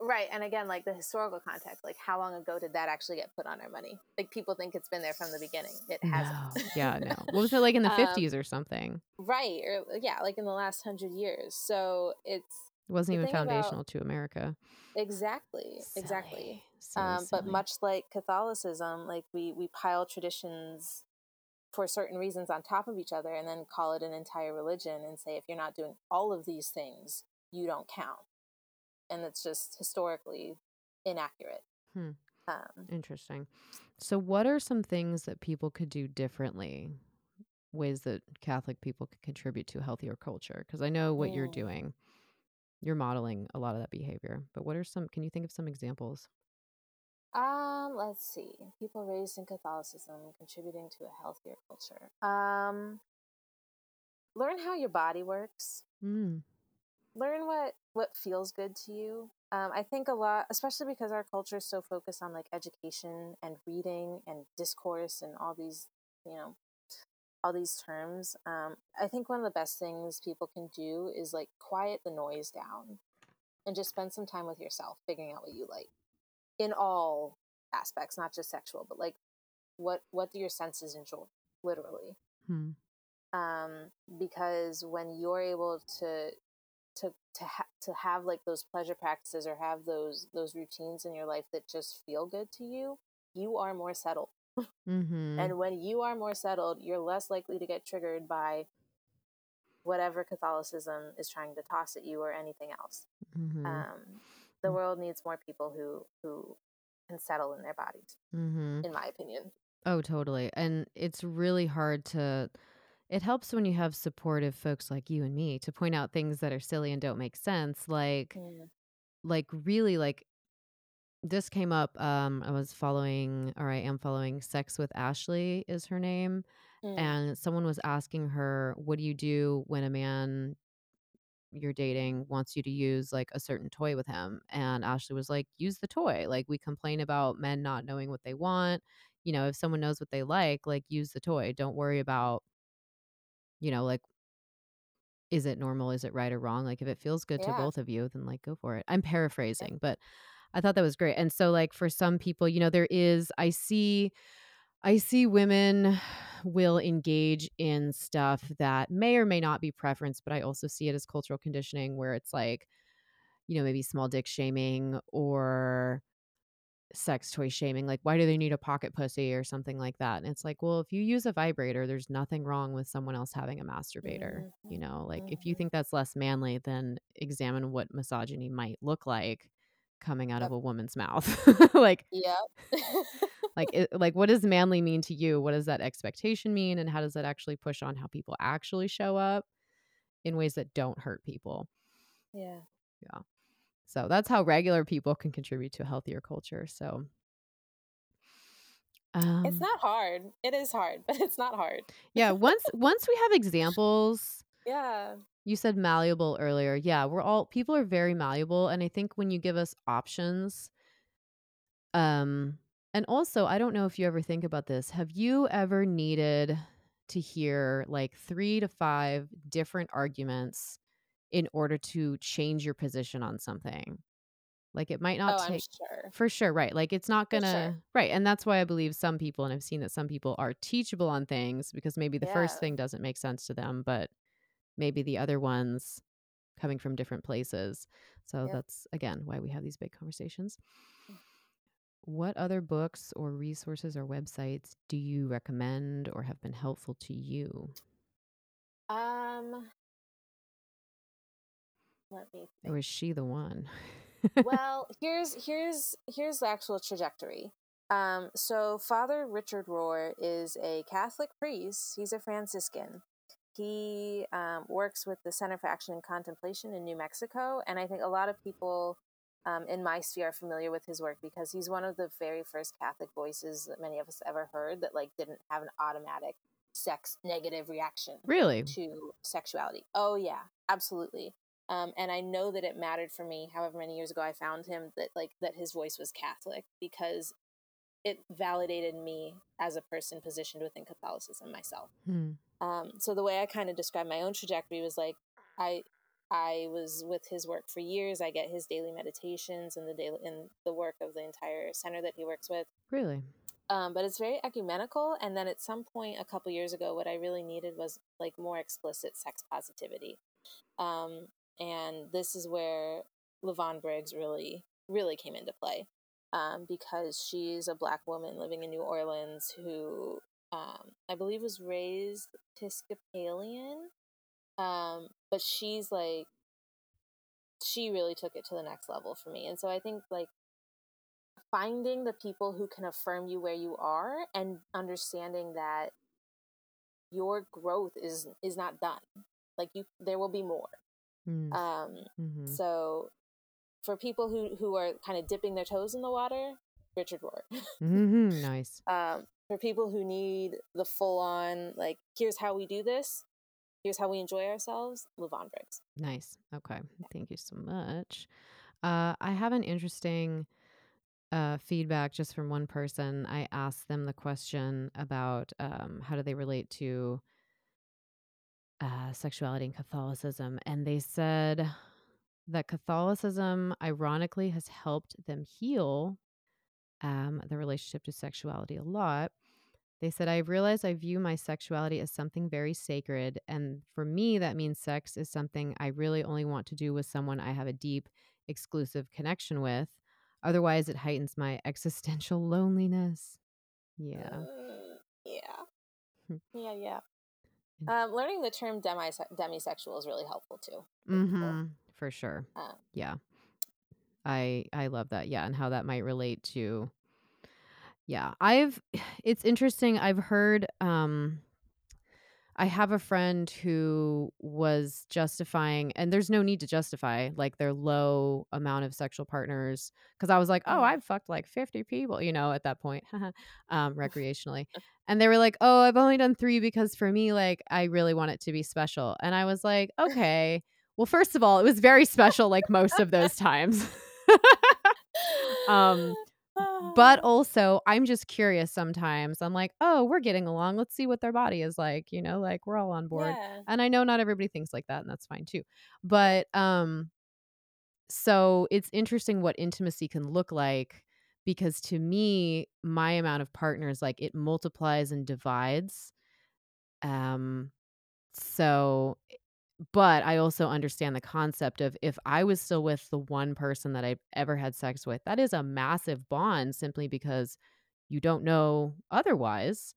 Right. And again, like the historical context, like how long ago did that actually get put on our money? Like people think it's been there from the beginning. It hasn't. Yeah, no. What was it like in the Um, 50s or something? right. Or yeah, like in the last hundred years. So it's It wasn't even thing about- foundational to America. exactly, exactly. Silly, um, but much like Catholicism, like we we pile traditions for certain reasons on top of each other, and then call it an entire religion, and say if you're not doing all of these things, you don't count, and it's just historically inaccurate. Hmm. Um, Interesting. So, what are some things that people could do differently? Ways that Catholic people could contribute to a healthier culture? Because I know what you're Mm. doing. You're modeling a lot of that behavior. But what are some, can you think of some examples? um, let's see. People raised in Catholicism contributing to a healthier culture. Um, learn how your body works. Mm. Learn what what feels good to you um, i think a lot especially because our culture is so focused on like education and reading and discourse and all these you know all these terms um, i think one of the best things people can do is like quiet the noise down and just spend some time with yourself figuring out what you like in all aspects not just sexual but like what what do your senses enjoy literally Hmm. um, because when you're able to to ha- to have like those pleasure practices or have those those routines in your life that just feel good to you, you are more settled. Mm-hmm. And when you are more settled, you're less likely to get triggered by whatever Catholicism is trying to toss at you or anything else. mm-hmm. Um, the Mm. world needs more people who who can settle in their bodies, mm-hmm. in my opinion. Oh, totally. And it's really hard to it helps when you have supportive folks like you and me to point out things that are silly and don't make sense. Like Mm. like really like this came up um I was following or I am following Sex with Ashley is her name Mm. and someone was asking her what do you do when a man you're dating wants you to use like a certain toy with him and Ashley was like use the toy like we complain about men not knowing what they want you know if someone knows what they like like use the toy don't worry about you know like is it normal is it right or wrong? Like if it feels good to both of you then like go for it. I'm paraphrasing but i thought that was great and so like for some people you know there is i see i see women will engage in stuff that may or may not be preference but i also see it as cultural conditioning where it's like you know maybe small dick shaming or sex toy shaming like why do they need a pocket pussy or something like that and it's like well if you use a vibrator there's nothing wrong with someone else having a masturbator you Mhm. know like if you Mhm. think that's less manly then examine what misogyny might look like coming out of a woman's mouth like Yep. like it, like what does manly mean to you what does that expectation mean and how does that actually push on how people actually show up in ways that don't hurt people Yeah. yeah. So that's how regular people can contribute to a healthier culture so um, It's not hard. It is hard, but it's not hard. yeah once once we have examples Yeah. you said malleable earlier yeah we're all people are very malleable and i think when you give us options um and also i don't know if you ever think about this have you ever needed to hear like 3 to 5 different arguments in order to change your position on something like it might not oh, take sure. for sure, right. Like it's not gonna sure. right. And that's why I believe some people, and I've seen that some people are teachable on things because maybe the first thing doesn't make sense to them, but maybe the other ones coming from different places. So Yep. that's again why we have these big conversations. what other books or resources or websites do you recommend or have been helpful to you? Um, let me Or is she the one? well, here's here's here's the actual trajectory. Um, so Father Richard Rohr is a Catholic priest. He's a Franciscan. He um, works with the Center for Action and Contemplation in New Mexico, and I think a lot of people um, in my sphere are familiar with his work because he's one of the very first Catholic voices that many of us ever heard that like didn't have an automatic sex negative reaction really to sexuality. Oh yeah, absolutely. Um, and I know that it mattered for me, however many years ago I found him, that like that his voice was Catholic because it validated me as a person positioned within Catholicism myself. Hmm. Um, so the way I kind of described my own trajectory was like I I was with his work for years. I get his daily meditations and the daily and the work of the entire center that he works with. Really? Um, but it's very ecumenical. And then at some point a couple years ago, what I really needed was like more explicit sex positivity. Um, and this is where Lyvonne Briggs really, really came into play um, because she's a black woman living in New Orleans who um, I believe was raised Episcopalian, um, but she's like, she really took it to the next level for me. And so I think like finding the people who can affirm you where you are and understanding that your growth is is not done. Like you, there will be more. Mm. Um, mm-hmm. So for people who who are kind of dipping their toes in the water, Richard Rohr. mm-hmm, nice. Um, for people who need the full on like, here's how we do this, here's how we enjoy ourselves, Lyvonne Briggs. Nice. Okay. Thank you so much. Uh, I have an interesting uh, feedback just from one person. I asked them the question about um, how do they relate to uh, sexuality and Catholicism, and they said that Catholicism, ironically, has helped them heal um, the relationship to sexuality a lot. They said, "I've realized I view my sexuality as something very sacred. And for me, that means sex is something I really only want to do with someone I have a deep, exclusive connection with. Otherwise, it heightens my existential loneliness. Yeah. Uh, yeah. yeah, yeah. Um, learning the term demi- demisexual is really helpful too. Mm-hmm for sure. Uh, yeah. I I love that. Yeah, and how that might relate to Yeah. I've it's interesting. I've heard um I have a friend who was justifying, and there's no need to justify like their low amount of sexual partners. Cause I was like, oh, mm-hmm. I've fucked like 50 people, you know, at that point, um, recreationally. and they were like, oh, I've only done three because for me, like, I really want it to be special. And I was like, okay. Well, first of all, it was very special, like most of those times. um, but also, I'm just curious sometimes. I'm like, oh, we're getting along. Let's see what their body is like. You know, like we're all on board. Yeah. And I know not everybody thinks like that, and that's fine too. But um, so it's interesting what intimacy can look like because to me, my amount of partners, like it multiplies and divides. Um, so but I also understand the concept of if I was still with the one person that I've ever had sex with, that is a massive bond simply because you don't know otherwise.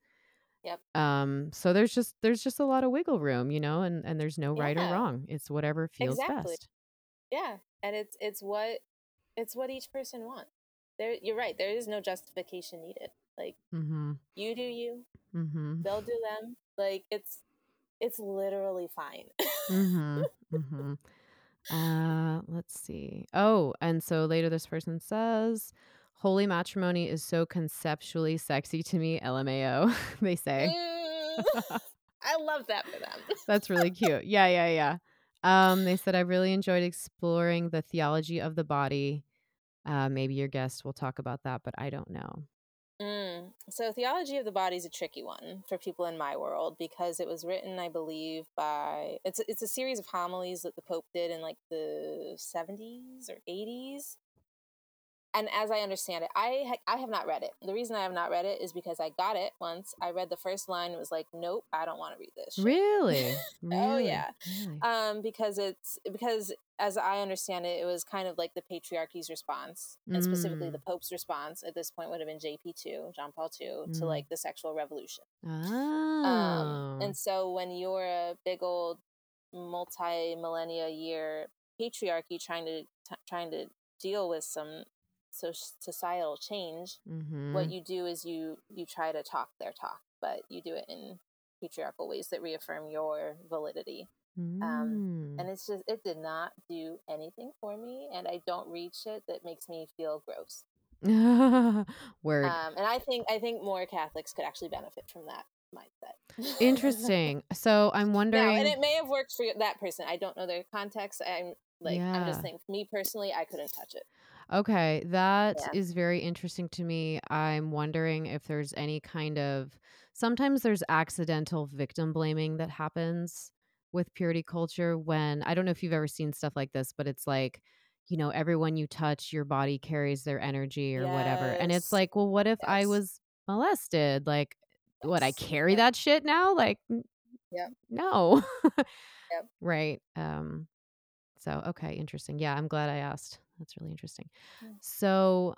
Yep. Um so there's just there's just a lot of wiggle room, you know, and and there's no yeah. right or wrong. It's whatever feels exactly. best. Yeah. And it's it's what it's what each person wants. There you're right. There is no justification needed. Like mm-hmm. you do you. Mm-hmm. They'll do them. Like it's it's literally fine. mm-hmm, mm-hmm. Uh, let's see. Oh, and so later this person says, "Holy matrimony is so conceptually sexy to me." LMAO, they say. Mm, I love that for them. That's really cute. Yeah, yeah, yeah. Um, they said I really enjoyed exploring the theology of the body. Uh, maybe your guest will talk about that, but I don't know. Mm. So theology of the body is a tricky one for people in my world because it was written, I believe, by it's it's a series of homilies that the Pope did in like the seventies or eighties. And as I understand it, I ha- I have not read it. The reason I have not read it is because I got it once. I read the first line and was like, nope, I don't want to read this. Shit. Really? really? oh yeah. Really? Um, because it's because as I understand it, it was kind of like the patriarchy's response, and specifically Mm. the Pope's response at this point would have been JP two, John Paul two, to Mm. like the sexual revolution. Oh. Um, and so when you're a big old multi millennia year patriarchy trying to t- trying to deal with some so societal change, Mhm. what you do is you you try to talk their talk, but you do it in patriarchal ways that reaffirm your validity. Um, Mm. and it's just it did not do anything for me, and I don't read shit that makes me feel gross. Word. Um, and I think I think more Catholics could actually benefit from that mindset. Interesting. So I'm Now, wondering. and it may have worked for that person. I don't know their context. I'm like, I'm just Yeah. saying, me personally, I couldn't touch it. Okay, that Yeah. is very interesting to me. I'm wondering if there's any kind of sometimes there's accidental victim blaming that happens with purity culture when I don't know if you've ever seen stuff like this, but it's like, you know, everyone you touch, your body carries their energy or whatever. And it's Yes. like, well, what if I Yes. was molested? Like, what I Yes. carry Yep. that shit now? Like, n- Yep. no. Yep. Right. Um, so okay, interesting. Yeah, I'm glad I asked. That's really interesting. Mm. So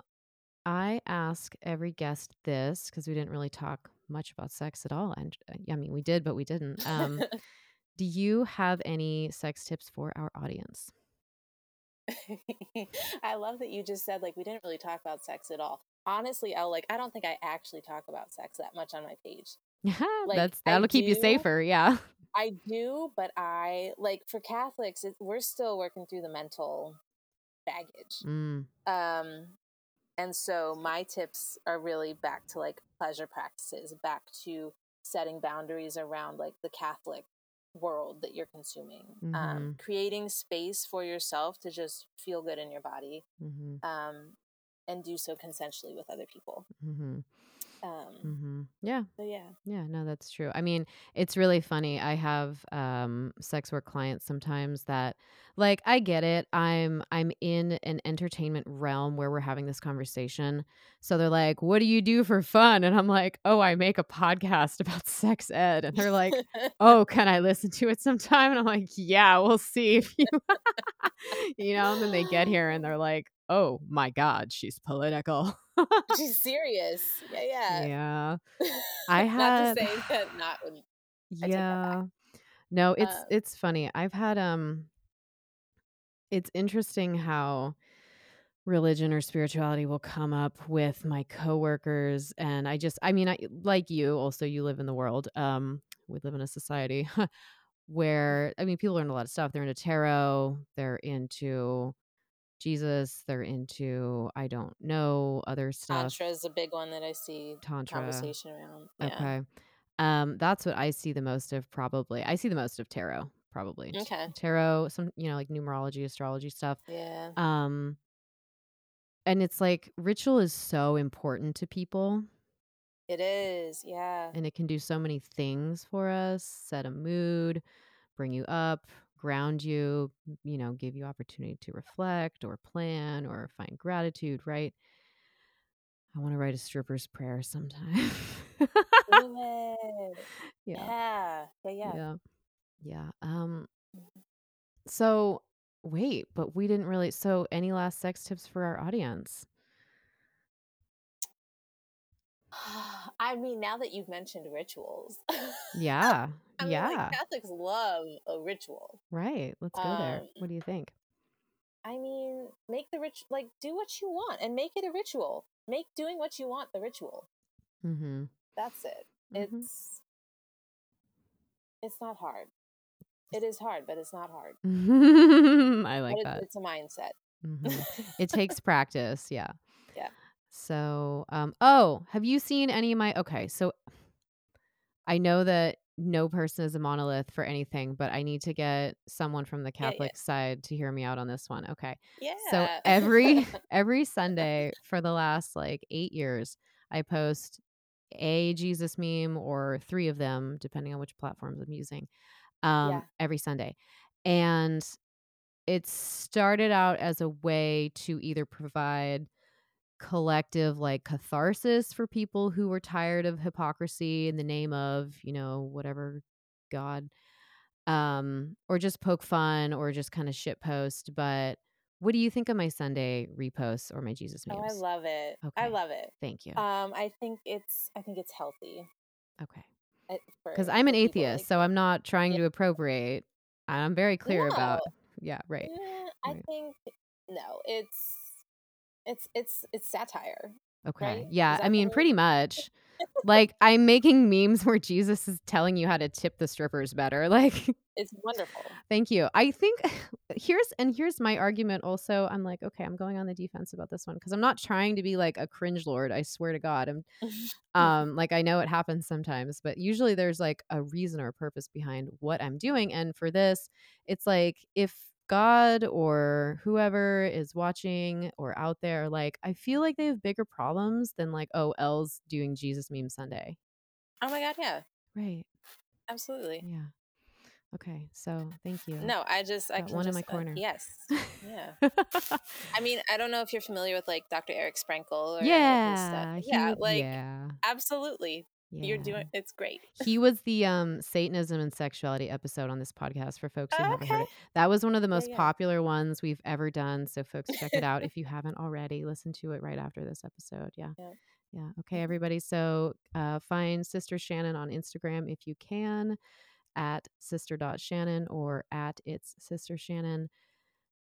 I ask every guest this because we didn't really talk much about sex at all. And uh, I mean, we did, but we didn't. Um, do you have any sex tips for our audience? I love that you just said like we didn't really talk about sex at all. Honestly, I like I don't think I actually talk about sex that much on my page. Like, That's that'll keep you safer. Yeah. I do, but I like for Catholics, it, we're still working through the mental baggage. Mm, Um, and so my tips are really back to like pleasure practices, back to setting boundaries around like the Catholic world that you're consuming, um, creating space for yourself to just feel good in your body, hmm um, and do so consensually with other people. hmm Um, hmm Yeah. so yeah, Yeah, no, that's true. I mean, it's really funny. I have um sex work clients sometimes that like I get it. I'm I'm in an entertainment realm where we're having this conversation. So they're like, "What do you do for fun?" And I'm like, "Oh, I make a podcast about sex ed." And they're like, "Oh, can I listen to it sometime?" And I'm like, "Yeah, we'll see if you You know, and then they get here and they're like, "Oh my god, she's political." she's serious. Yeah, yeah. yeah. I not had- to say that not when take that back. yeah no it's Um, it's funny i've had um it's interesting how religion or spirituality will come up with my coworkers and i just i mean i like you also you live in the world um we live in a society where i mean people learn a lot of stuff they're into tarot they're into jesus they're into i don't know other stuff Tantra is a big one that I see tantra conversation around. Yeah. Okay. Um, that's what I see the most of probably. I see the most of tarot, probably. Okay. Tarot, some you know, like numerology, astrology stuff. Yeah. Um and it's like ritual is so important to people It is. Yeah. and it can do so many things for us, set a mood, bring you up, ground you, you know, give you opportunity to reflect or plan or find gratitude, right? I want to write a stripper's prayer sometime. Yeah. Yeah. Yeah. Yeah. Yeah. Yeah. Um so wait, but we didn't really so any last sex tips for our audience? I mean, now that you've mentioned rituals, Yeah. I mean, yeah. like Catholics love a ritual. right. Let's go there. Um, What do you think? I mean, make the rich like do what you want and make it a ritual. Make doing what you want the ritual. Mm-hmm. That's it. Mhm. It's it's not hard. It is hard, but it's not hard. I like but that. it's, it's a mindset. Mhm. It takes practice, yeah. Yeah. So, um oh, have you seen any of my Okay, so I know that no person is a monolith for anything, but I need to get someone from the Yeah, yeah. Catholic side to hear me out on this one. Okay. Yeah. So every every Sunday for the last like 8 years, I post a Jesus meme or 3 of them depending on which platforms I'm using. Um Yeah. every Sunday. And it started out as a way to either provide collective like catharsis for people who were tired of hypocrisy in the name of, you know, whatever god um or just poke fun or just kind of shit post, but what do you think of my Sunday reposts or my Jesus Oh, I love it. okay. I love it. Thank you. Um, I think it's I think it's healthy Okay. Because I'm an atheist, like so. I'm not trying Yeah. to appropriate. I'm very clear about No, yeah, right. eh, I Right. think no. It's it's it's it's satire, Okay. right? Yeah, I mean, pretty much. Like, I'm making memes where Jesus is telling you how to tip the strippers better. Like, It's wonderful. thank you. I think here's and here's my argument also. I'm like, okay, I'm going on the defense about this one because I'm not trying to be like a cringe lord. I swear to God. I'm um like I know it happens sometimes, but usually there's like a reason or a purpose behind what I'm doing. And for this, it's like if God or whoever is watching or out there, like I feel like they have bigger problems than like, oh, Elle's doing Jesus meme Sunday. oh my god, yeah, Right. absolutely. Yeah. Okay. So thank you. No, I just I Got can one in just my uh, corner. yes, yeah. I mean, I don't know if you're familiar with like Dr. Eric Sprinkle or yeah. He Yeah, like yeah. absolutely, you're doing it's great. He was the um Satanism and sexuality episode on this podcast for folks who haven't heard Okay. it. That was one of the Yeah, most yeah. popular ones we've ever done. So folks check it out if you haven't already. Listen to it right after this episode. Yeah. Yeah. Yeah. Okay, everybody. So uh find Sister Shannon on Instagram if you can at sister.shannon or at it's sister Shannon.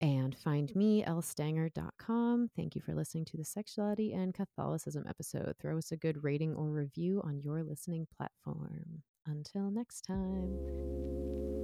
And find me, ellestanger.com. Thank you for listening to the Sexuality and Catholicism episode. Throw us a good rating or review on your listening platform. Until next time.